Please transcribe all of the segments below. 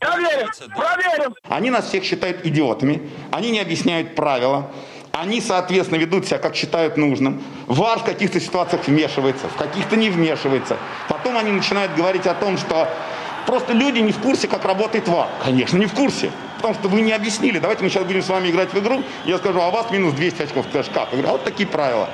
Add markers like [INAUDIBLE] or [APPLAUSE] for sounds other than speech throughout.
Проверим, проверим. Они нас всех считают идиотами, они не объясняют правила, они, соответственно, ведут себя, как считают нужным. ВАР в каких-то ситуациях вмешивается, в каких-то не вмешивается. Потом они начинают говорить о том, что просто люди не в курсе, как работает ВАР. Конечно, не в курсе. Потому что вы не объяснили. Давайте мы сейчас будем с вами играть в игру. Я скажу, а у вас минус 200 очков. Ты скажешь, как? Я говорю, а вот такие правила.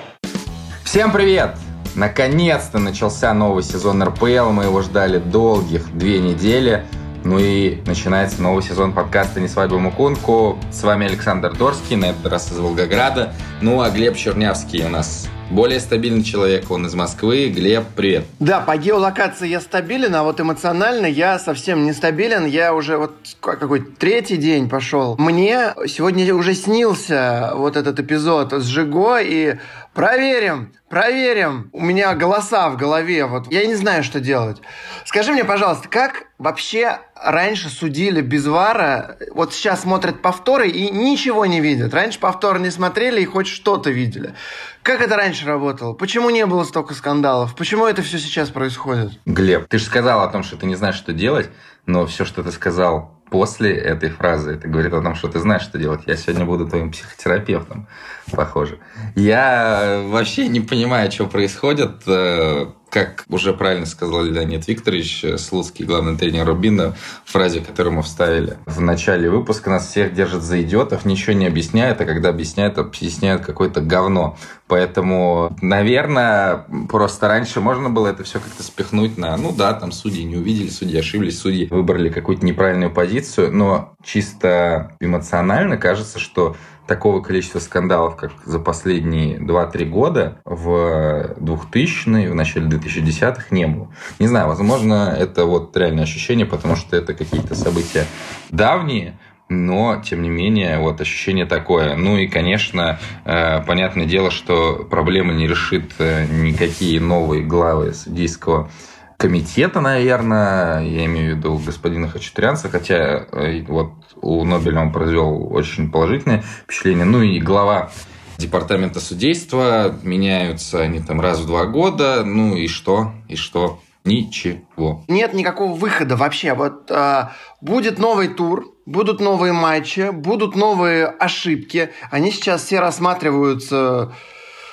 Всем привет! Наконец-то начался новый сезон РПЛ. Мы его ждали долгих две недели. Ну и начинается новый сезон подкаста «Не свадьба Мукунку». С вами Александр Дорский, на этот раз из Волгограда. Ну а Глеб Чернявский у нас более стабильный человек, он из Москвы. Глеб, привет. Да, по геолокации я стабилен, а вот эмоционально я совсем нестабилен. Я уже вот какой третий день пошел. Мне сегодня уже снился вот этот эпизод с Жиго, и проверим, проверим. У меня голоса в голове, вот я не знаю, что делать. Скажи мне, пожалуйста, как вообще раньше судили без вара? Вот сейчас смотрят повторы и ничего не видят. Раньше повторы не смотрели и хоть что-то видели. Как это раньше работало? Почему не было столько скандалов? Почему это все сейчас происходит? Глеб, ты же сказал о том, что ты не знаешь, что делать, но все, что ты сказал после этой фразы, это говорит о том, что ты знаешь, что делать. Я сегодня буду твоим психотерапевтом, похоже. Я вообще не понимаю, что происходит. Э, как уже правильно сказал Леонид Викторович Слуцкий, главный тренер Рубина, фразе, которую мы вставили в начале выпуска, нас всех держат за идиотов, ничего не объясняет, а когда объясняют, объясняют какое-то говно. Поэтому, наверное, просто раньше можно было это все как-то спихнуть на, ну да, там судьи не увидели, судьи ошиблись, судьи выбрали какую-то неправильную позицию, но чисто эмоционально кажется, что такого количества скандалов, как за последние 2-3 года в 2000-е, в начале 2010-х не было. Не знаю, возможно, это вот реальное ощущение, потому что это какие-то события давние, но, тем не менее, вот ощущение такое. Ну и, конечно, э, понятное дело, что проблема не решит э, никакие новые главы судейского комитета, наверное, я имею в виду господина Хачатурянца, хотя э, вот у Нобеля он произвел очень положительное впечатление. Ну и глава департамента судейства меняются они там раз в два года. Ну и что? И что? Ничего. Нет никакого выхода вообще. Вот э, будет новый тур, будут новые матчи, будут новые ошибки. Они сейчас все рассматриваются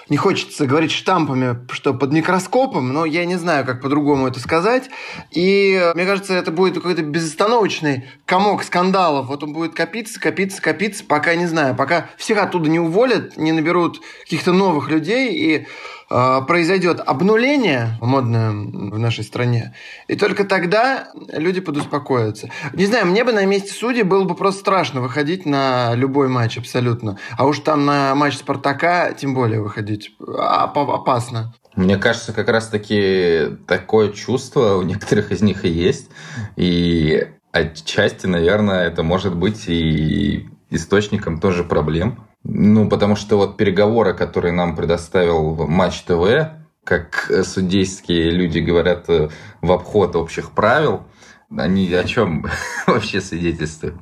не хочется говорить штампами, что под микроскопом, но я не знаю, как по-другому это сказать. И мне кажется, это будет какой-то безостановочный комок скандалов. Вот он будет копиться, копиться, копиться, пока, не знаю, пока всех оттуда не уволят, не наберут каких-то новых людей, и произойдет обнуление модное в нашей стране, и только тогда люди подуспокоятся. Не знаю, мне бы на месте судей было бы просто страшно выходить на любой матч абсолютно. А уж там на матч Спартака тем более выходить опасно. Мне кажется, как раз-таки такое чувство у некоторых из них и есть. И отчасти, наверное, это может быть и источником тоже проблем. Ну, потому что вот переговоры, которые нам предоставил Матч ТВ, как судейские люди говорят, э, в обход общих правил – они о чем [LAUGHS] вообще свидетельствуют?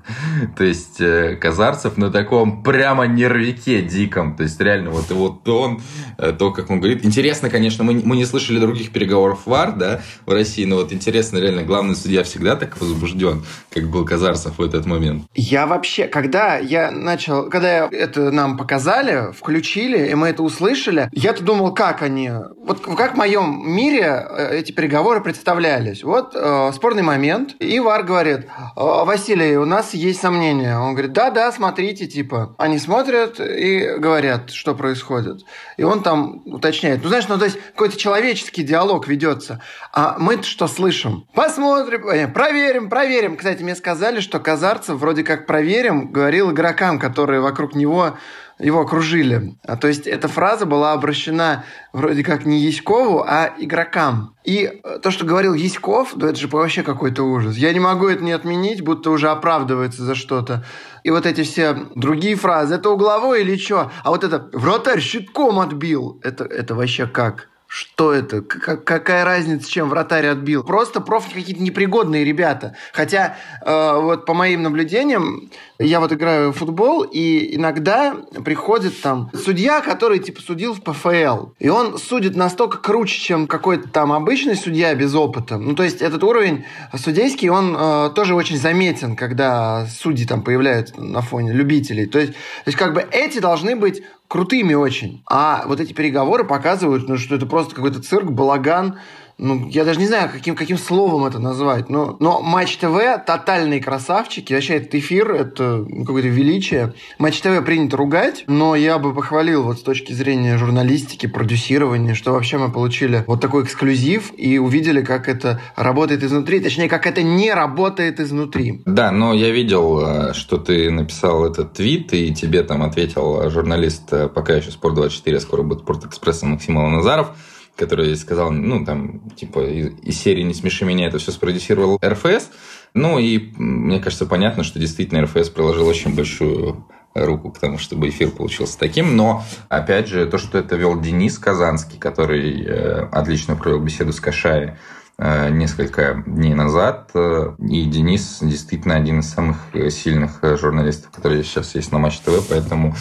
То есть э, Казарцев на таком прямо нервике диком. То есть реально вот его тон, э, то, как он говорит. Интересно, конечно, мы, мы не слышали других переговоров ВАР, да, в России, но вот интересно, реально, главный судья всегда так возбужден, как был Казарцев в этот момент. Я вообще, когда я начал, когда это нам показали, включили, и мы это услышали, я-то думал, как они, вот как в моем мире э, эти переговоры представлялись. Вот э, спорный момент, момент, и Вар говорит, «А, Василий, у нас есть сомнения. Он говорит, да-да, смотрите, типа. Они смотрят и говорят, что происходит. И он там уточняет. Ну, знаешь, ну, то есть какой-то человеческий диалог ведется. А мы что слышим? Посмотрим, э, проверим, проверим. Кстати, мне сказали, что Казарцев вроде как проверим, говорил игрокам, которые вокруг него его окружили. А, то есть эта фраза была обращена вроде как не Яськову, а игрокам. И э, то, что говорил Яськов, да это же вообще какой-то ужас. Я не могу это не отменить, будто уже оправдывается за что-то. И вот эти все другие фразы, это угловой или что? А вот это «вратарь щитком отбил», это, это вообще как? Что это? К- какая разница, чем вратарь отбил? Просто профи какие-то непригодные ребята. Хотя, э, вот по моим наблюдениям, я вот играю в футбол, и иногда приходит там судья, который типа судил в ПФЛ. И он судит настолько круче, чем какой-то там обычный судья без опыта. Ну, то есть этот уровень судейский, он э, тоже очень заметен, когда судьи там появляются на фоне любителей. То есть, то есть как бы эти должны быть крутыми очень. А вот эти переговоры показывают, ну, что это просто какой-то цирк, балаган, ну, я даже не знаю, каким, каким словом это назвать, но, но Матч ТВ тотальные красавчики, вообще этот эфир, это ну, какое-то величие. Матч ТВ принято ругать, но я бы похвалил вот с точки зрения журналистики, продюсирования, что вообще мы получили вот такой эксклюзив и увидели, как это работает изнутри, точнее, как это не работает изнутри. Да, но я видел, э, что ты написал этот твит, и тебе там ответил журналист, э, пока еще Спорт24, скоро будет Спортэкспресса Максим Назаров, который сказал, ну, там, типа, из, из серии «Не смеши меня» это все спродюсировал РФС. Ну, и мне кажется, понятно, что действительно РФС приложил очень большую руку к тому, чтобы эфир получился таким. Но, опять же, то, что это вел Денис Казанский, который э, отлично провел беседу с Кашай, Э, несколько дней назад. Э, и Денис действительно один из самых сильных э, журналистов, которые сейчас есть на Матч ТВ, поэтому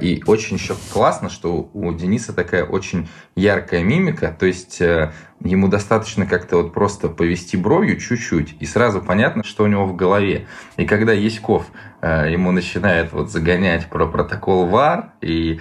и очень еще классно, что у Дениса такая очень яркая мимика, то есть ему достаточно как-то вот просто повести бровью чуть-чуть, и сразу понятно, что у него в голове. И когда Яськов ему начинает вот загонять про протокол ВАР, и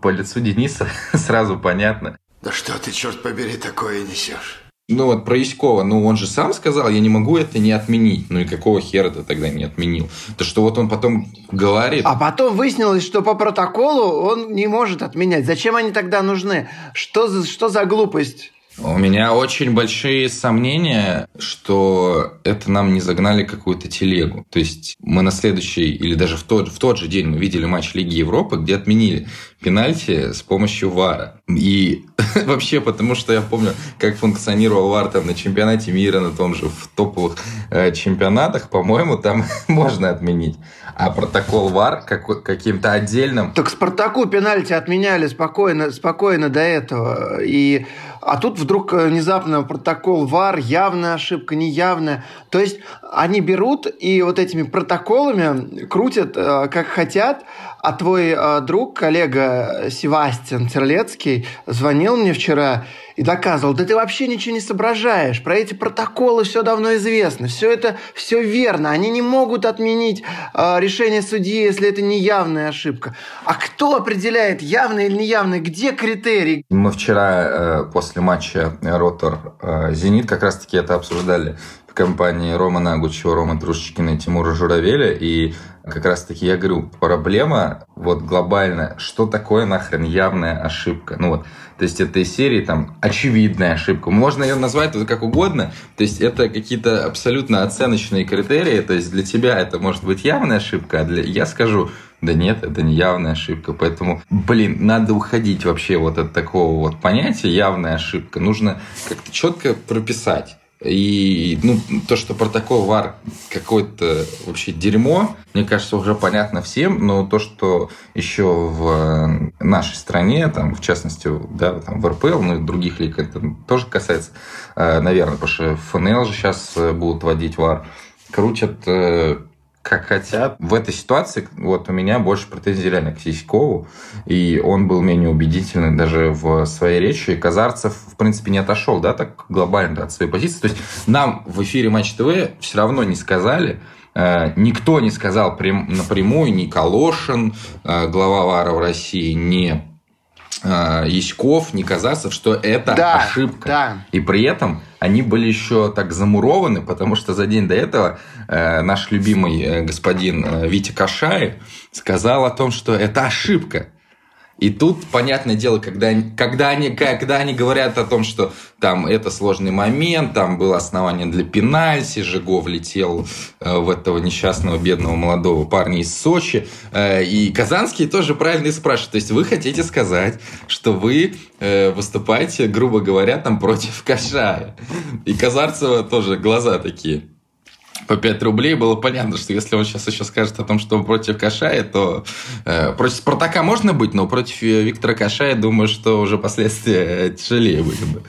по лицу Дениса [LAUGHS] сразу понятно. Да что ты, черт побери, такое несешь? Ну вот про Яськова, ну он же сам сказал, я не могу это не отменить. Ну и какого хера ты тогда не отменил? То что вот он потом говорит... А потом выяснилось, что по протоколу он не может отменять. Зачем они тогда нужны? Что за, что за глупость? У меня очень большие сомнения, что это нам не загнали какую-то телегу. То есть мы на следующий или даже в тот, в тот же день мы видели матч Лиги Европы, где отменили пенальти с помощью ВАРа. И [LAUGHS] вообще, потому что я помню, как функционировал ВАР там на чемпионате мира, на том же в топовых э, чемпионатах, по-моему, там [LAUGHS] можно отменить. А протокол ВАР как, каким-то отдельным... Так Спартаку пенальти отменяли спокойно, спокойно до этого. И а тут вдруг э, внезапно протокол ВАР, явная ошибка, неявная. То есть они берут и вот этими протоколами крутят э, как хотят, а твой э, друг, коллега Севастьян Терлецкий звонил мне вчера и доказывал, да ты вообще ничего не соображаешь, про эти протоколы все давно известно, все это все верно, они не могут отменить э, решение судьи, если это не явная ошибка. А кто определяет, явный или неявный, где критерий? Мы вчера э, после матча Ротор э, Зенит как раз-таки это обсуждали в компании Рома Нагучева, Рома Трушечкина и Тимура Журавеля, и как раз-таки я говорю, проблема вот глобальная, что такое нахрен явная ошибка? Ну вот, то есть это из серии там очевидная ошибка. Можно ее назвать как угодно. То есть это какие-то абсолютно оценочные критерии. То есть для тебя это может быть явная ошибка, а для я скажу, да нет, это не явная ошибка. Поэтому, блин, надо уходить вообще вот от такого вот понятия явная ошибка. Нужно как-то четко прописать. И ну, то, что протокол ВАР какое-то вообще дерьмо, мне кажется, уже понятно всем, но то, что еще в нашей стране, там, в частности, да, там, в РПЛ, ну и других лиг, это тоже касается, э, наверное, потому что ФНЛ же сейчас э, будут вводить ВАР, крутят э, как хотят. В этой ситуации вот у меня больше претензий реально к Сиськову, и он был менее убедительный даже в своей речи. Казарцев, в принципе, не отошел, да, так глобально от своей позиции. То есть нам в эфире Матч ТВ все равно не сказали, э, Никто не сказал напрямую, ни Калошин, э, глава ВАРа в России, ни Яськов, ни Казарцев, что это да, ошибка. Да. И при этом они были еще так замурованы, потому что за день до этого э, наш любимый э, господин э, Витя Кашаев сказал о том, что это ошибка. И тут, понятное дело, когда, когда, они, когда они говорят о том, что там это сложный момент, там было основание для пенальти, Жигов летел э, в этого несчастного бедного молодого парня из Сочи, э, и Казанский тоже правильно и спрашивает, то есть вы хотите сказать, что вы э, выступаете, грубо говоря, там против Кашая. И Казарцева тоже глаза такие. По 5 рублей, было понятно, что если он сейчас еще скажет о том, что против Кашая, то э, против Спартака можно быть, но против э, Виктора Кашая, думаю, что уже последствия тяжелее были бы.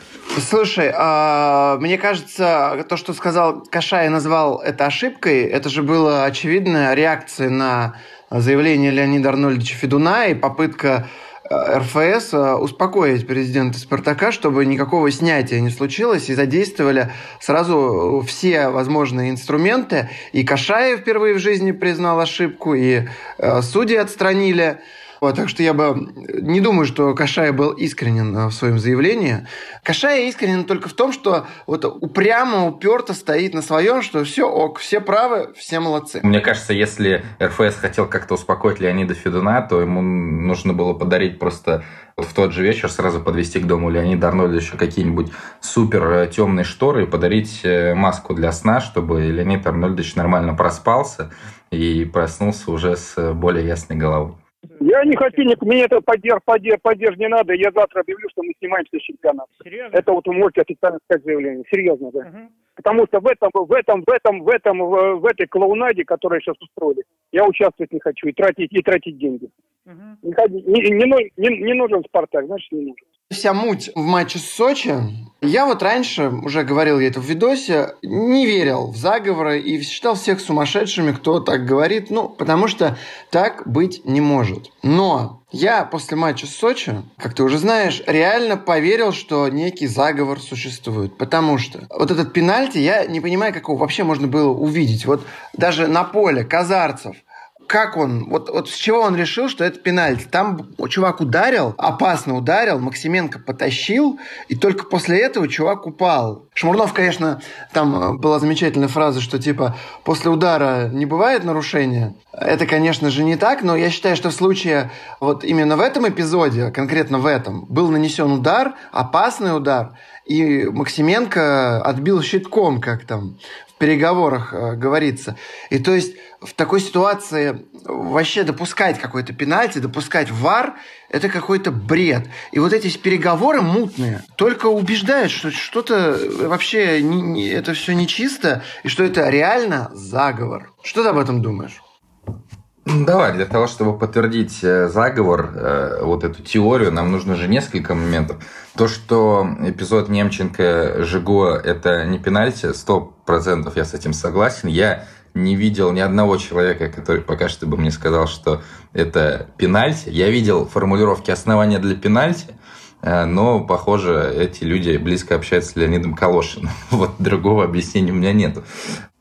Слушай, а, мне кажется, то, что сказал Кашай, назвал это ошибкой, это же было очевидная реакция на заявление Леонида Арнольдовича Федуна и попытка Э, РФС э, успокоить президента Спартака, чтобы никакого снятия не случилось, и задействовали сразу все возможные инструменты. И Кашаев впервые в жизни признал ошибку, и э, судьи отстранили. Вот, так что я бы не думаю, что Кашай был искренен э, в своем заявлении. Кашай искренен только в том, что вот упрямо, уперто стоит на своем, что все ок, все правы, все молодцы. Мне кажется, если РФС хотел как-то успокоить Леонида Федуна, то ему нужно было подарить просто в тот же вечер сразу подвести к дому Леонида Арнольдовича какие-нибудь супер э, темные шторы и подарить э, маску для сна, чтобы Леонид Арнольдович нормально проспался и проснулся уже с более ясной головой. Я не хочу, мне это поддерж, поддерж, поддерж не надо. Я завтра объявлю, что мы снимаемся с чемпионата. Серьезно? Это вот вы можете официально сказать заявление. Серьезно, да. Угу. Потому что в этом, в этом, в этом, в этом, в, в этой клоунаде, которую сейчас устроили, я участвовать не хочу и тратить, и тратить деньги. Угу. Не, не, не, не нужен Спартак, значит не нужен вся муть в матче с Сочи. Я вот раньше, уже говорил я это в видосе, не верил в заговоры и считал всех сумасшедшими, кто так говорит, ну, потому что так быть не может. Но я после матча с Сочи, как ты уже знаешь, реально поверил, что некий заговор существует. Потому что вот этот пенальти, я не понимаю, как его вообще можно было увидеть. Вот даже на поле Казарцев – как он, вот, вот с чего он решил, что это пенальти? Там чувак ударил, опасно ударил, Максименко потащил, и только после этого чувак упал. Шмурнов, конечно, там э, была замечательная фраза, что типа после удара не бывает нарушения. Это, конечно же, не так, но я считаю, что в случае вот именно в этом эпизоде, конкретно в этом, был нанесен удар, опасный удар, и Максименко отбил щитком, как там переговорах э, говорится. И то есть в такой ситуации вообще допускать какой-то пенальти, допускать вар, это какой-то бред. И вот эти переговоры мутные только убеждают, что что-то вообще не, не, это все нечисто, и что это реально заговор. Что ты об этом думаешь? Давай, для того, чтобы подтвердить э, заговор, э, вот эту теорию, нам нужно же несколько моментов. То, что эпизод Немченко-Жиго – это не пенальти, сто процентов я с этим согласен. Я не видел ни одного человека, который пока что бы мне сказал, что это пенальти. Я видел формулировки основания для пенальти, э, но, похоже, эти люди близко общаются с Леонидом Калошиным. [LAUGHS] Вот другого объяснения у меня нет.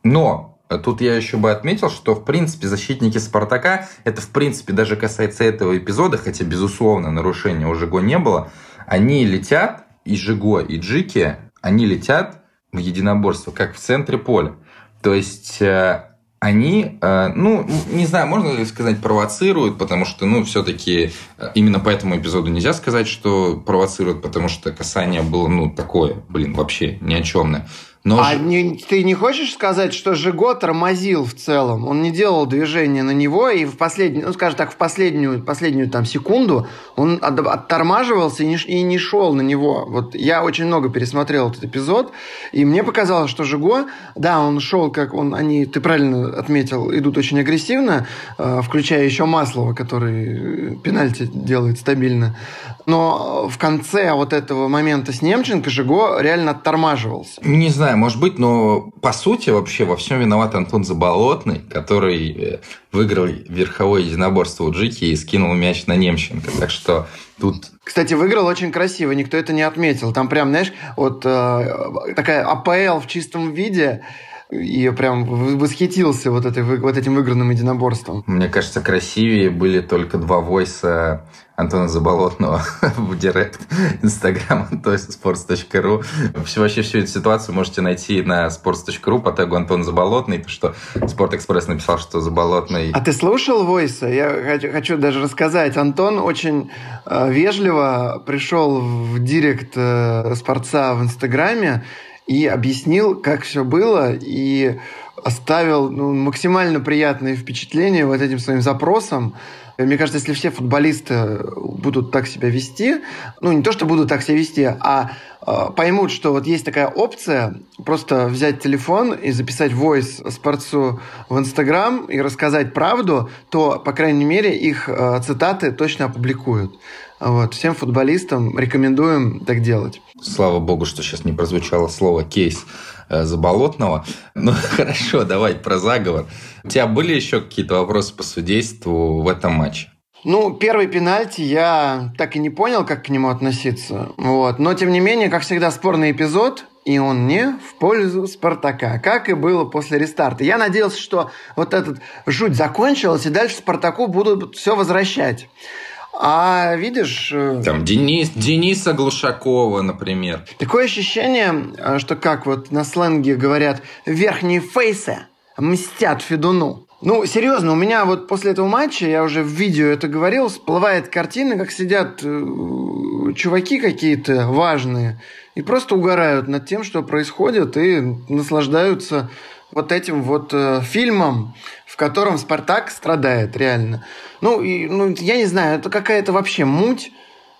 Но тут я еще бы отметил, что, в принципе, защитники Спартака, это, в принципе, даже касается этого эпизода, хотя, безусловно, нарушения у Жиго не было, они летят, и Жиго, и Джики, они летят в единоборство, как в центре поля. То есть э, они, э, ну, не знаю, можно ли сказать, провоцируют, потому что, ну, все-таки э, именно по этому эпизоду нельзя сказать, что провоцируют, потому что касание было, ну, такое, блин, вообще ни о чемное. Но а не, ты не хочешь сказать, что Жиго тормозил в целом? Он не делал движения на него, и в последнюю, ну, скажем так, в последнюю, последнюю там секунду он от, оттормаживался и не, и не шел на него. Вот я очень много пересмотрел этот эпизод, и мне показалось, что Жиго, да, он шел, как он, они, ты правильно отметил, идут очень агрессивно, э, включая еще Маслова, который пенальти делает стабильно. Но в конце вот этого момента с Немченко Жиго реально оттормаживался. Не знаю, может быть, но по сути вообще во всем виноват Антон Заболотный, который э, выиграл верховое единоборство у Джики и скинул мяч на Немченко. Так что тут... Кстати, выиграл очень красиво, никто это не отметил. Там прям, знаешь, вот э, такая АПЛ в чистом виде, и прям восхитился вот, этой, вот этим выигранным единоборством. Мне кажется, красивее были только два войса Антона Заболотного [LAUGHS] в директ Инстаграм, то есть sports.ru. Вообще всю эту ситуацию можете найти на sports.ru по тегу Антон Заболотный, то что Спорт Экспресс написал, что Заболотный... А ты слушал Войса? Я хочу, хочу даже рассказать. Антон очень э, вежливо пришел в директ э, Спорца в Инстаграме и объяснил, как все было, и оставил ну, максимально приятные впечатления вот этим своим запросом. Мне кажется, если все футболисты будут так себя вести, ну не то, что будут так себя вести, а э, поймут, что вот есть такая опция, просто взять телефон и записать voice спортсу в Инстаграм и рассказать правду, то, по крайней мере, их э, цитаты точно опубликуют. Вот. Всем футболистам рекомендуем так делать. Слава богу, что сейчас не прозвучало слово «кейс» э, Заболотного. Ну, [LAUGHS] хорошо, давай про заговор. У тебя были еще какие-то вопросы по судейству в этом матче? Ну, первый пенальти я так и не понял, как к нему относиться. Вот. Но, тем не менее, как всегда, спорный эпизод, и он не в пользу Спартака, как и было после рестарта. Я надеялся, что вот этот жуть закончилась, и дальше Спартаку будут все возвращать. А видишь... Э, Там Денис, Дениса Глушакова, например. Такое ощущение, э, что как вот на сленге говорят, верхние фейсы мстят Федуну. Ну, серьезно, у меня вот после этого матча, я уже в видео это говорил, всплывает картина, как сидят э, чуваки какие-то важные и просто угорают над тем, что происходит, и наслаждаются вот этим вот э, фильмом, в котором Спартак страдает реально. Ну, и, ну, я не знаю, это какая-то вообще муть.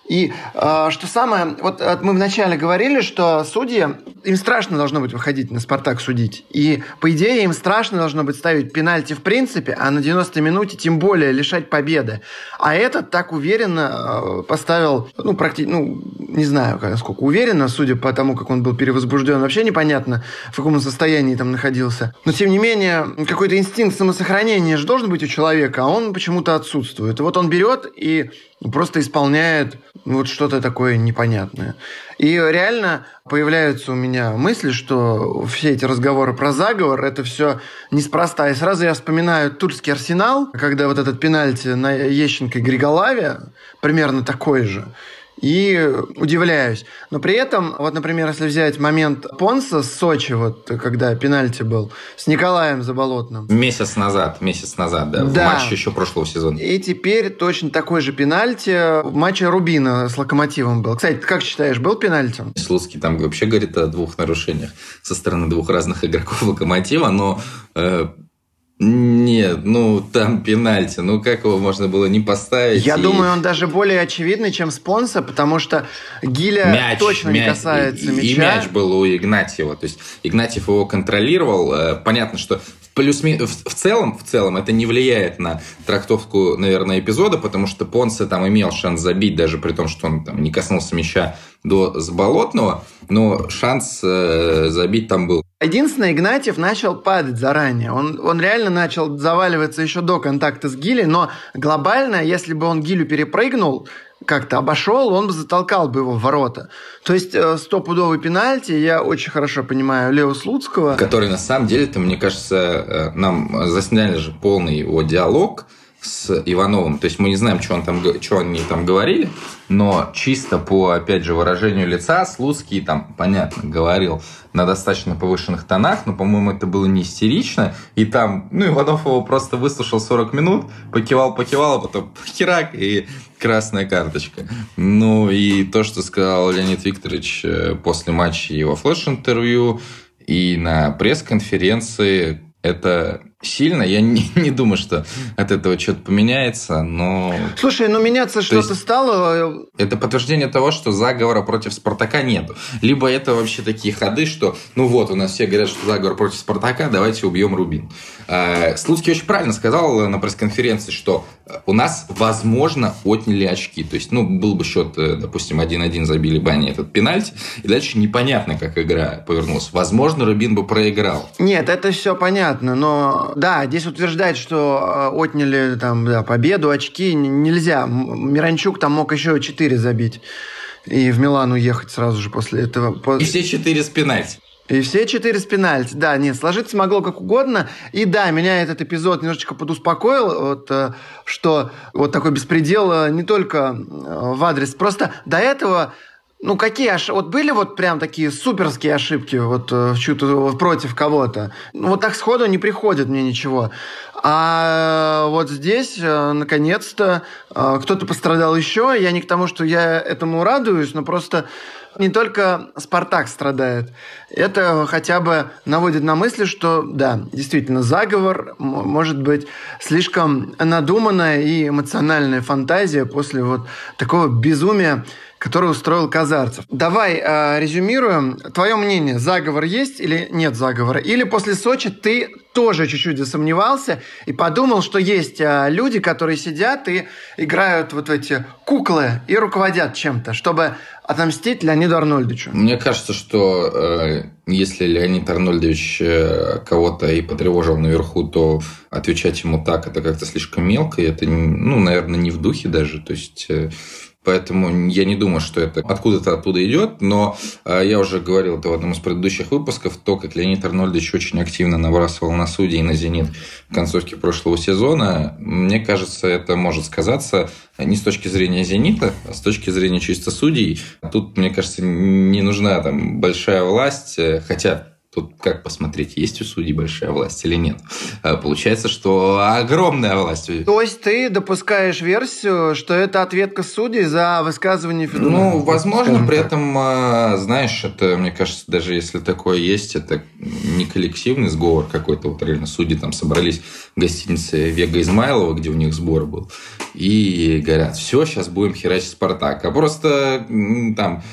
И э, что самое, вот мы вначале говорили, что судьи, им страшно должно быть выходить на «Спартак» судить. И, по идее, им страшно должно быть ставить пенальти в принципе, а на 90-й минуте тем более лишать победы. А этот так уверенно э, поставил, ну, практически, ну, не знаю, сколько уверенно, судя по тому, как он был перевозбужден, вообще непонятно, в каком он состоянии там находился. Но, тем не менее, какой-то инстинкт самосохранения же должен быть у человека, а он почему-то отсутствует. И вот он берет и просто исполняет вот что-то такое непонятное. И реально появляются у меня мысли, что все эти разговоры про заговор, это все неспроста. И сразу я вспоминаю турский арсенал, когда вот этот пенальти на Ещенко и Григолаве примерно такой же и удивляюсь. Но при этом, вот, например, если взять момент Понса с Сочи, вот когда пенальти был, с Николаем Заболотным. Месяц назад, месяц назад, да, да. в матче еще прошлого сезона. И теперь точно такой же пенальти в матче Рубина с Локомотивом был. Кстати, ты как считаешь, был пенальти? Слуцкий там вообще говорит о двух нарушениях со стороны двух разных игроков Локомотива, но э, нет, ну там пенальти, ну как его можно было не поставить? Я и... думаю, он даже более очевидный, чем спонсор, потому что Гиля мяч, точно мяч, не касается и, мяча. И мяч был у Игнатьева, то есть Игнатьев его контролировал. Э, понятно, что плюс в, целом, в целом это не влияет на трактовку, наверное, эпизода, потому что Понсе там имел шанс забить, даже при том, что он там не коснулся мяча до Заболотного, но шанс э, забить там был. Единственное, Игнатьев начал падать заранее. Он, он реально начал заваливаться еще до контакта с Гилей, но глобально, если бы он Гилю перепрыгнул, как-то обошел, он бы затолкал бы его в ворота. То есть э, стопудовый пенальти, я очень хорошо понимаю Лео Слуцкого. Который на самом деле-то, мне кажется, э, нам засняли же полный его диалог – с Ивановым. То есть мы не знаем, что, он там, что они там говорили, но чисто по, опять же, выражению лица Слуцкий там, понятно, говорил на достаточно повышенных тонах, но, по-моему, это было не истерично. И там, ну, Иванов его просто выслушал 40 минут, покивал, покивал, а потом [LAUGHS] херак, и красная карточка. Ну, и то, что сказал Леонид Викторович э, после матча его флеш-интервью, и на пресс-конференции, это сильно. Я не, [LAUGHS] не думаю, что от этого что-то поменяется, но... Слушай, ну меняться что-то стало... Э, это подтверждение того, что заговора против Спартака нет. Либо это вообще такие ходы, что, ну вот, у нас все говорят, что заговор против Спартака, давайте убьем Рубин. А, Слуцкий очень правильно сказал на пресс-конференции, что у нас, возможно, отняли очки. То есть, ну, был бы счет, э, допустим, 1-1 забили бы они этот пенальти, и дальше непонятно, как игра повернулась. Возможно, Рубин бы проиграл. Нет, это все понятно, но да, здесь утверждать, что э, отняли там да, победу, очки нельзя. Миранчук там мог еще 4 забить и в Милан уехать сразу же после этого. И все четыре с пенальти. И все четыре с пенальти. Да, нет, сложиться могло как угодно. И да, меня этот эпизод немножечко подуспокоил, вот, э, что вот такой беспредел э, не только в адрес. Просто до этого ну, какие ошибки? Вот были вот прям такие суперские ошибки вот э, в против кого-то? Ну, вот так сходу не приходит мне ничего. А вот здесь, э, наконец-то, э, кто-то пострадал еще. Я не к тому, что я этому радуюсь, но просто Не только «Спартак» страдает. Это хотя бы наводит на мысли, что, да, действительно, заговор может быть слишком надуманная и эмоциональная фантазия после вот такого безумия, который устроил Казарцев. Давай э, резюмируем. Твое мнение, заговор есть или нет заговора? Или после Сочи ты тоже чуть-чуть засомневался и подумал, что есть э, люди, которые сидят и играют вот в эти куклы и руководят чем-то, чтобы отомстить Леониду Арнольдовичу? Мне кажется, что э, если Леонид Арнольдович э, кого-то и потревожил наверху, то отвечать ему так это как-то слишком мелко, и это, ну, наверное, не в духе даже. То есть э, Поэтому я не думаю, что это откуда-то оттуда идет, но э, я уже говорил это в одном из предыдущих выпусков, то, как Леонид Арнольдович очень активно набрасывал на судей и на «Зенит» в концовке прошлого сезона, мне кажется, это может сказаться не с точки зрения «Зенита», а с точки зрения чисто судей. Тут, мне кажется, не нужна там большая власть, э, хотя Тут как посмотреть, есть у судей большая власть или нет. А, получается, что огромная власть. То есть ты допускаешь версию, что это ответка судей за высказывание Федунова? Ну, возможно, при этом, а, знаешь, это, мне кажется, даже если такое есть, это не коллективный сговор какой-то. Вот реально судьи там собрались в гостинице Вега Измайлова, где у них сбор был, и говорят, все, сейчас будем херачить Спартак. А просто там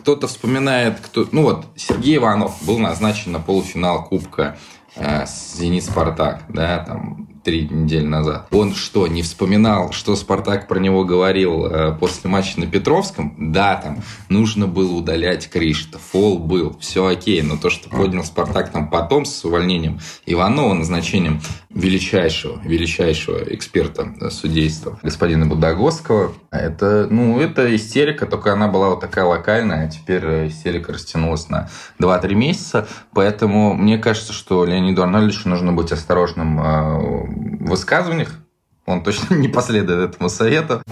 кто-то вспоминает, кто... Ну вот, Сергей Иванов был назначен на полуфинал Кубка э, Зенит Спартак, да, там три недели назад. Он что, не вспоминал, что Спартак про него говорил э, после матча на Петровском? Да, там нужно было удалять Кришта, фол был, все окей, но то, что поднял Спартак там потом с увольнением Иванова назначением величайшего, величайшего эксперта судейства господина Будагоского, это, ну, это истерика, только она была вот такая локальная, а теперь истерика растянулась на 2-3 месяца, поэтому мне кажется, что Леониду Арнольдовичу нужно быть осторожным э, высказываниях. Он точно [LAUGHS] не последует этому совету.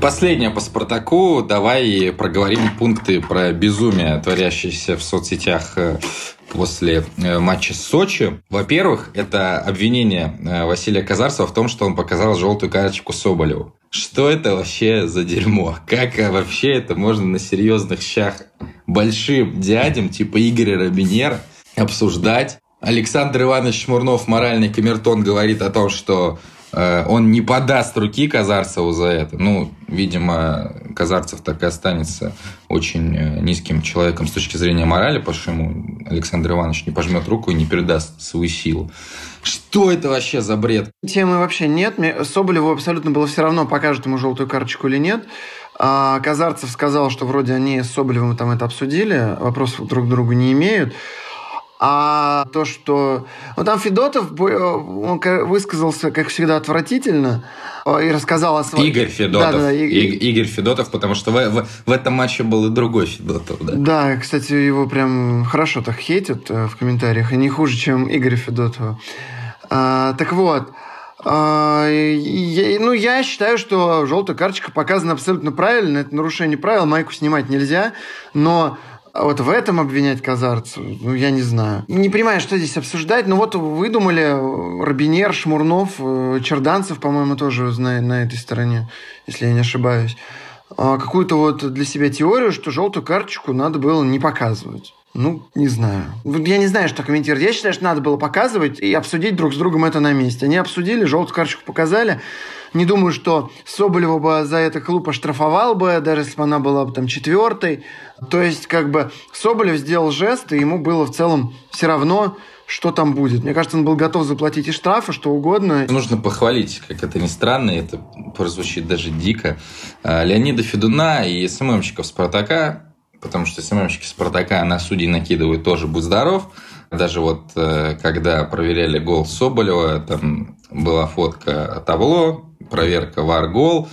Последнее по Спартаку. Давай проговорим пункты про безумие, творящееся в соцсетях э, после э, матча с Сочи. Во-первых, это обвинение э, Василия Казарцева в том, что он показал желтую карточку Соболеву. Что это вообще за дерьмо? Как вообще это можно на серьезных щах большим дядям, типа Игоря Робинера, обсуждать. Александр Иванович Шмурнов, моральный камертон, говорит о том, что э, он не подаст руки Казарцеву за это. Ну, видимо, Казарцев так и останется очень э, низким человеком с точки зрения морали, потому что Александр Иванович не пожмет руку и не передаст свою силу. Что это вообще за бред? Темы вообще нет. Соболеву абсолютно было все равно, покажет ему желтую карточку или нет. А Казарцев сказал, что вроде они с Соболевым там это обсудили, вопросов друг к другу не имеют. А то, что... Ну, там Федотов он высказался, как всегда, отвратительно и рассказал о своем... Игорь Федотов. Да, да, и... Игорь Федотов, потому что в, в, в этом матче был и другой Федотов. Да, да кстати, его прям хорошо так хейтят э, в комментариях, и не хуже, чем Игорь Федотова. А, так вот, а, я, ну, я считаю, что желтая карточка показана абсолютно правильно. Это нарушение правил, майку снимать нельзя. Но а вот в этом обвинять Казарцу, ну, я не знаю. Не понимаю, что здесь обсуждать. Ну, вот выдумали Робинер, Шмурнов, э, Черданцев, по-моему, тоже на, на этой стороне, если я не ошибаюсь. А какую-то вот для себя теорию, что желтую карточку надо было не показывать. Ну, не знаю. Я не знаю, что комментировать. Я считаю, что надо было показывать и обсудить друг с другом это на месте. Они обсудили, желтую карточку показали. Не думаю, что Соболева бы за это клуб оштрафовал бы, даже если бы она была бы там четвертой. То есть, как бы, Соболев сделал жест, и ему было в целом все равно, что там будет. Мне кажется, он был готов заплатить и штрафы, что угодно. Нужно похвалить, как это ни странно, это прозвучит даже дико. А, Леонида Федуна и СММщиков «Спартака», потому что СММщики «Спартака» на судей накидывают тоже «Будь здоров», даже вот э, когда проверяли гол Соболева, там была фотка табло, проверка варгол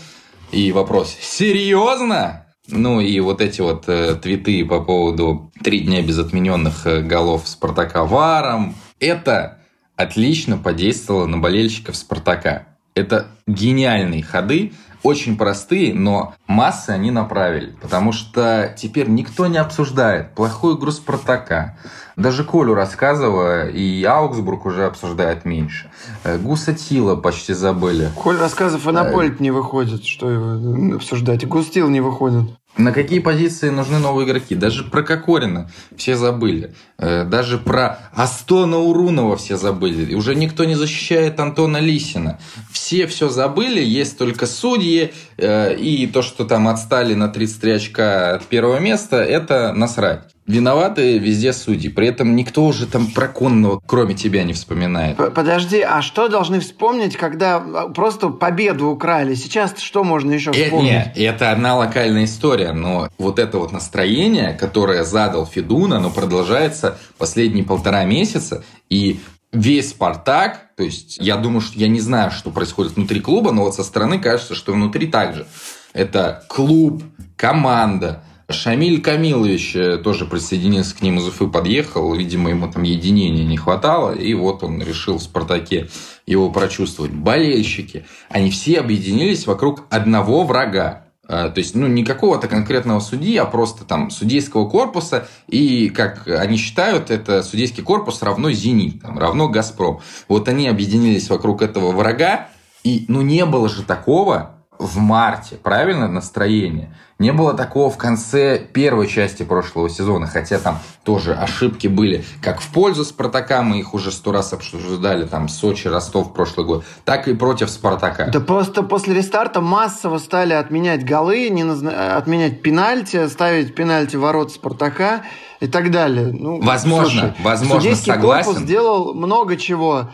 и вопрос «Серьезно?» Ну и вот эти вот э, твиты по поводу три дня без отмененных э, голов Спартака варом. Это отлично подействовало на болельщиков Спартака. Это гениальные ходы, очень простые, но массы они направили. Потому что теперь никто не обсуждает плохую игру Спартака. Даже Колю рассказывая, и Аугсбург уже обсуждает меньше. Э, Гусатила почти забыли. Коль рассказов и на поле не выходит, что его обсуждать. И Густил не выходит. На какие позиции нужны новые игроки? Даже про Кокорина все забыли. Э, даже про Астона Урунова все забыли. Уже никто не защищает Антона Лисина. Все все забыли, есть только судьи. Э, и то, что там отстали на 33 очка от первого места, это насрать. Виноваты везде судьи. При этом никто уже там про конного, кроме тебя, не вспоминает. Подожди, а что должны вспомнить, когда а, просто победу украли? Сейчас что можно еще э, вспомнить? Э, не, это одна локальная история, но вот это вот настроение, которое задал Федуна, оно продолжается последние полтора месяца, и весь «Спартак», то есть я думаю, что я не знаю, что происходит внутри клуба, но вот со стороны кажется, что внутри также. Это клуб, команда, Шамиль Камилович э, тоже присоединился к ним из Уфы, подъехал. Видимо, ему там единения не хватало. И вот он решил в «Спартаке» его прочувствовать. Болельщики, они все объединились вокруг одного врага. А, то есть, ну, не какого-то конкретного судьи, а просто там судейского корпуса. И, как они считают, это судейский корпус равно «Зенит», там, равно «Газпром». Вот они объединились вокруг этого врага. И, ну, не было же такого в марте, правильно, настроение? Не было такого в конце первой части прошлого сезона, хотя там тоже ошибки были, как в пользу Спартака, мы их уже сто раз обсуждали, там Сочи, Ростов прошлый год, так и против Спартака. Да просто после рестарта массово стали отменять голы, не назна... отменять пенальти, ставить пенальти ворот Спартака и так далее. Ну, возможно, слушай, возможно, согласен. корпус сделал много чего.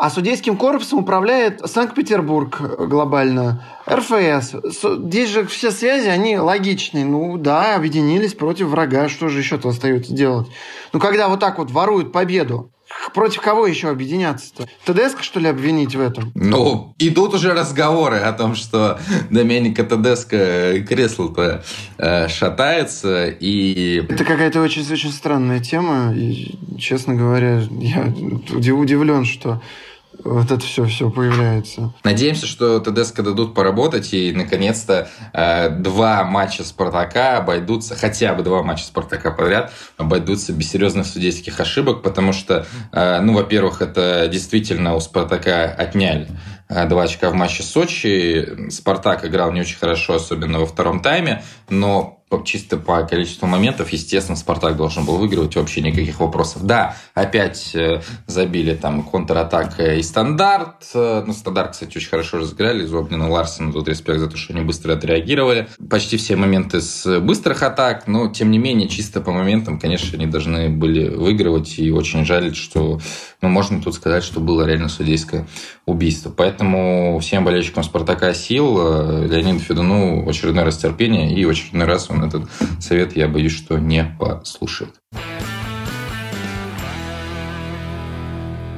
А судейским корпусом управляет Санкт-Петербург глобально, РФС. Здесь же все связи, они логичные. Ну да, объединились против врага. Что же еще-то остается делать? Ну когда вот так вот воруют победу, Против кого еще объединяться-то? ТДСК, что ли, обвинить в этом? Ну, идут уже разговоры о том, что Доменика ТДСК кресло-то э, шатается, и... Это какая-то очень-очень странная тема, и, честно говоря, я удивлен, что вот это все, все появляется. Надеемся, что ТДСК дадут поработать, и наконец-то э, два матча Спартака обойдутся, хотя бы два матча Спартака подряд обойдутся без серьезных судейских ошибок, потому что, э, ну, во-первых, это действительно у Спартака отняли э, два очка в матче Сочи. Спартак играл не очень хорошо, особенно во втором тайме, но чисто по количеству моментов, естественно, Спартак должен был выигрывать, вообще никаких вопросов. Да, опять э, забили там контратака и стандарт. Э, ну, стандарт, кстати, очень хорошо разыграли. Зобнин и Ларсен, тут респект за то, что они быстро отреагировали. Почти все моменты с быстрых атак, но, тем не менее, чисто по моментам, конечно, они должны были выигрывать. И очень жаль, что, ну, можно тут сказать, что было реально судейское убийство. Поэтому всем болельщикам Спартака сил, э, Леониду Федуну очередной раз терпения и очередной раз он этот совет, я боюсь, что не послушает.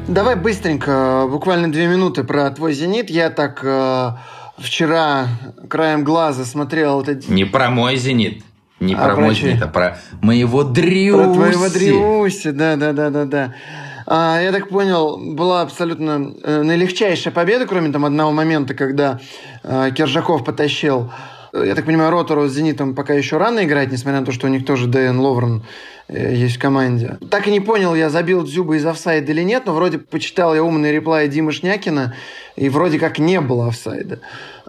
Давай быстренько, буквально две минуты про твой «Зенит». Я так э, вчера краем глаза смотрел... Это... Не про мой «Зенит». Не а про мой «Зенит», а про моего Дриуси. Про твоего Дриуси, да-да-да-да-да. А, я так понял, была абсолютно э, наилегчайшая победа, кроме там одного момента, когда э, Кержаков потащил я так понимаю, Ротору с «Зенитом» пока еще рано играть, несмотря на то, что у них тоже Дэн Ловрен э, есть в команде. Так и не понял, я забил Дзюба из офсайда или нет, но вроде почитал я умный реплай Димы Шнякина, и вроде как не было офсайда.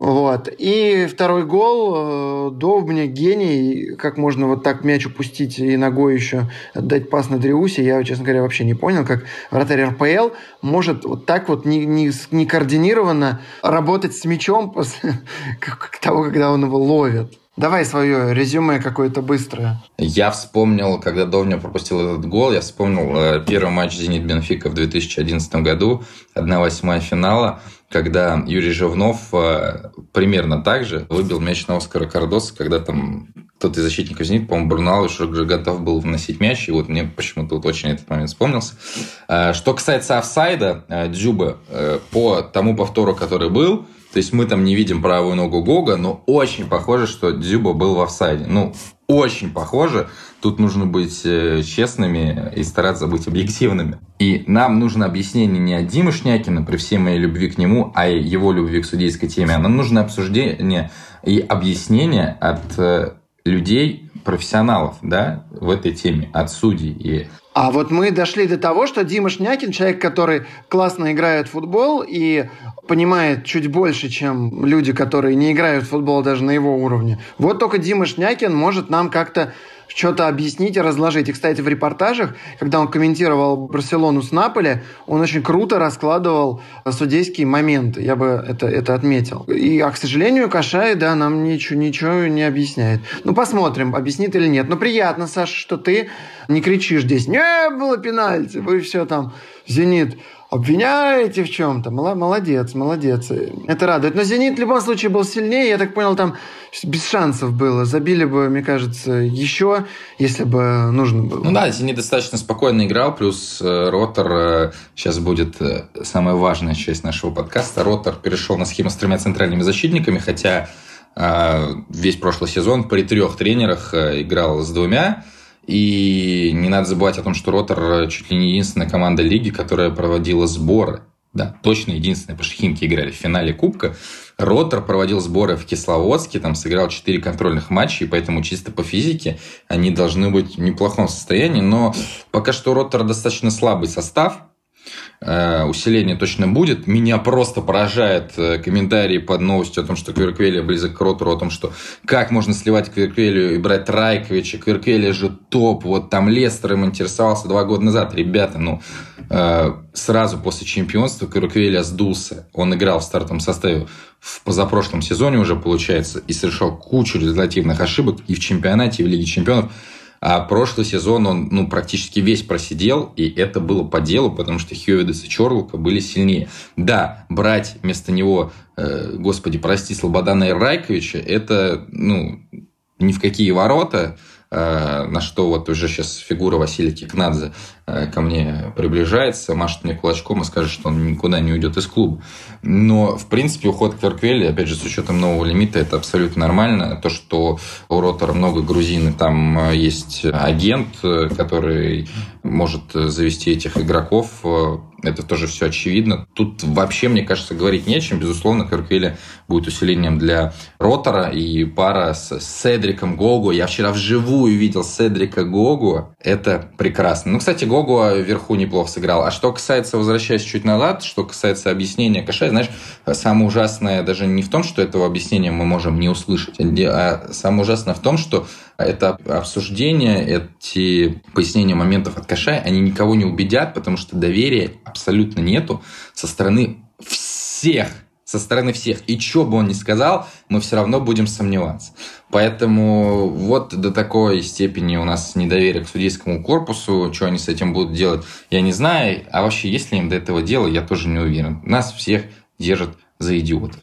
Вот. И второй гол. Э, Довбня гений. Как можно вот так мяч упустить и ногой еще отдать пас на Дриусе, я, честно говоря, вообще не понял, как вратарь РПЛ может вот так вот не, не, не координированно работать с мячом после [LAUGHS] того, когда он его ловит. Давай свое резюме какое-то быстрое. Я вспомнил, когда Довня пропустил этот гол, я вспомнил э, первый матч «Зенит Бенфика» в 2011 году, 1-8 финала когда Юрий Живнов э, примерно так же выбил мяч на Оскара Кардоса, когда там кто-то из защитников «Зенит», по-моему, Брунал уже готов был вносить мяч, и вот мне почему-то вот очень этот момент вспомнился. Э, что касается офсайда э, Дзюба, по тому повтору, который был, то есть мы там не видим правую ногу Гога, но очень похоже, что Дзюба был в офсайде. Ну, очень похоже. Тут нужно быть э, честными и стараться быть объективными. И нам нужно объяснение не от Димы Шнякина при всей моей любви к нему, а его любви к судейской теме. А нам нужно обсуждение и объяснение от э, людей, профессионалов да, в этой теме, от судей. И а вот мы дошли до того, что Дима Шнякин, человек, который классно играет в футбол и понимает чуть больше, чем люди, которые не играют в футбол даже на его уровне. Вот только Дима Шнякин может нам как-то что-то объяснить и разложить. И, кстати, в репортажах, когда он комментировал Барселону с Наполи, он очень круто раскладывал судейские моменты. Я бы это, это отметил. И, а, к сожалению, Кашай, да, нам ничего, ничего не объясняет. Ну, посмотрим, объяснит или нет. Но приятно, Саша, что ты не кричишь здесь, не было пенальти, вы все там, «Зенит» обвиняете в чем-то. Молодец, молодец. Это радует. Но «Зенит» в любом случае был сильнее. Я так понял, там без шансов было. Забили бы, мне кажется, еще, если бы нужно было. Ну да, «Зенит» достаточно спокойно играл. Плюс э, Ротор, сейчас э, будет э, самая важная часть нашего подкаста. Ротор перешел на схему с тремя центральными защитниками, хотя весь прошлый сезон при трех тренерах играл с двумя. И не надо забывать о том, что Ротор чуть ли не единственная команда лиги, которая проводила сборы. Да, точно единственная, потому что Химки играли в финале Кубка. Ротор проводил сборы в Кисловодске, там сыграл 4 контрольных матча, и поэтому чисто по физике они должны быть в неплохом состоянии. Но пока что Ротор достаточно слабый состав, Э, усиление точно будет. Меня просто поражает э, комментарии под новостью о том, что Кверквелия близок к ротору, о том, что как можно сливать Кверквелию и брать Райковича. Кверквелия же топ. Вот там Лестер им интересовался два года назад. Ребята, ну, э, сразу после чемпионства Кверквелия сдулся. Он играл в стартовом составе в позапрошлом сезоне уже, получается, и совершал кучу результативных ошибок и в чемпионате, и в Лиге чемпионов. А прошлый сезон он ну, практически весь просидел, и это было по делу, потому что Хьювидес и Чорлука были сильнее. Да, брать вместо него, э, господи, прости, Слободана и Райковича, это ну, ни в какие ворота. Э, на что вот уже сейчас фигура Василия Кикнадзе э, ко мне приближается, машет мне кулачком и скажет, что он никуда не уйдет из клуба. Но, в принципе, уход Кверквели, опять же, с учетом нового лимита, это абсолютно нормально. То, что у Ротора много грузин, и там э, есть агент, который может завести этих игроков, это тоже все очевидно. Тут вообще, мне кажется, говорить не о чем. Безусловно, Кверквели будет усилением для Ротора и пара с Седриком Гогу. Я вчера вживую видел Седрика Гогу. Это прекрасно. Ну, кстати, Гогу вверху неплохо сыграл. А что касается, возвращаясь чуть назад, что касается объяснения Кашай, знаешь, самое ужасное даже не в том, что этого объяснения мы можем не услышать, а самое ужасное в том, что это обсуждение, эти пояснения моментов от Кашая, они никого не убедят, потому что доверия абсолютно нету со стороны всех со стороны всех. И что бы он ни сказал, мы все равно будем сомневаться. Поэтому вот до такой степени у нас недоверие к судейскому корпусу. Что они с этим будут делать, я не знаю. А вообще, есть ли им до этого дела, я тоже не уверен. Нас всех держат за идиотов.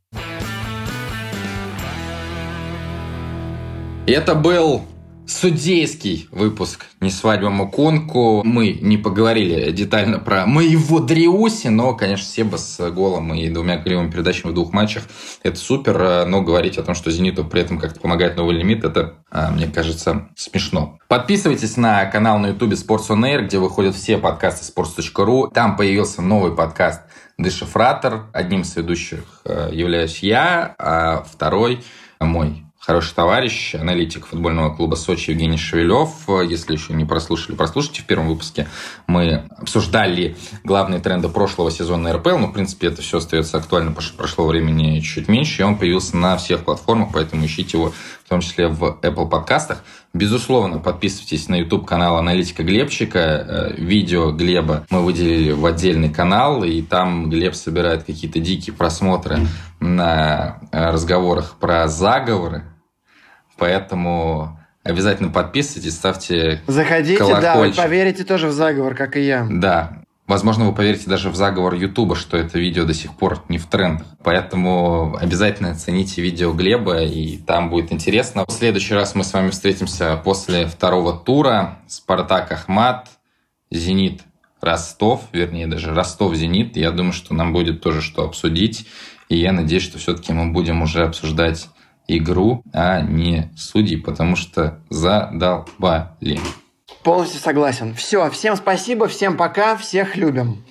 Это был судейский выпуск «Не свадьба Муконку». Мы не поговорили детально про моего Дриуси, но, конечно, Себа с голом и двумя голевыми передачами в двух матчах – это супер, но говорить о том, что «Зениту» при этом как-то помогает новый лимит, это, а, мне кажется, смешно. Подписывайтесь на канал на ютубе Sports on Air, где выходят все подкасты sports.ru. Там появился новый подкаст «Дешифратор». Одним из ведущих э, являюсь я, а второй – мой хороший товарищ, аналитик футбольного клуба Сочи Евгений Шевелев. Если еще не прослушали, прослушайте. В первом выпуске мы обсуждали главные тренды прошлого сезона РПЛ. Ну, в принципе, это все остается актуально, потому что прошло времени чуть меньше, и он появился на всех платформах, поэтому ищите его в том числе в Apple подкастах. Безусловно, подписывайтесь на YouTube канал Аналитика Глебчика. Э, видео Глеба мы выделили в отдельный канал, и там Глеб собирает какие-то дикие просмотры на разговорах про заговоры Поэтому обязательно подписывайтесь, ставьте Заходите, колокольчик. да, вы поверите тоже в заговор, как и я. Да, Возможно, вы поверите даже в заговор Ютуба, что это видео до сих пор не в трендах. Поэтому обязательно оцените видео Глеба, и там будет интересно. В следующий раз мы с вами встретимся после второго тура. Спартак Ахмат, Зенит Ростов, вернее даже Ростов-Зенит. Я думаю, что нам будет тоже что обсудить. И я надеюсь, что все-таки мы будем уже обсуждать игру, а не судей, потому что задолбали. Полностью согласен. Все, всем спасибо, всем пока, всех любим.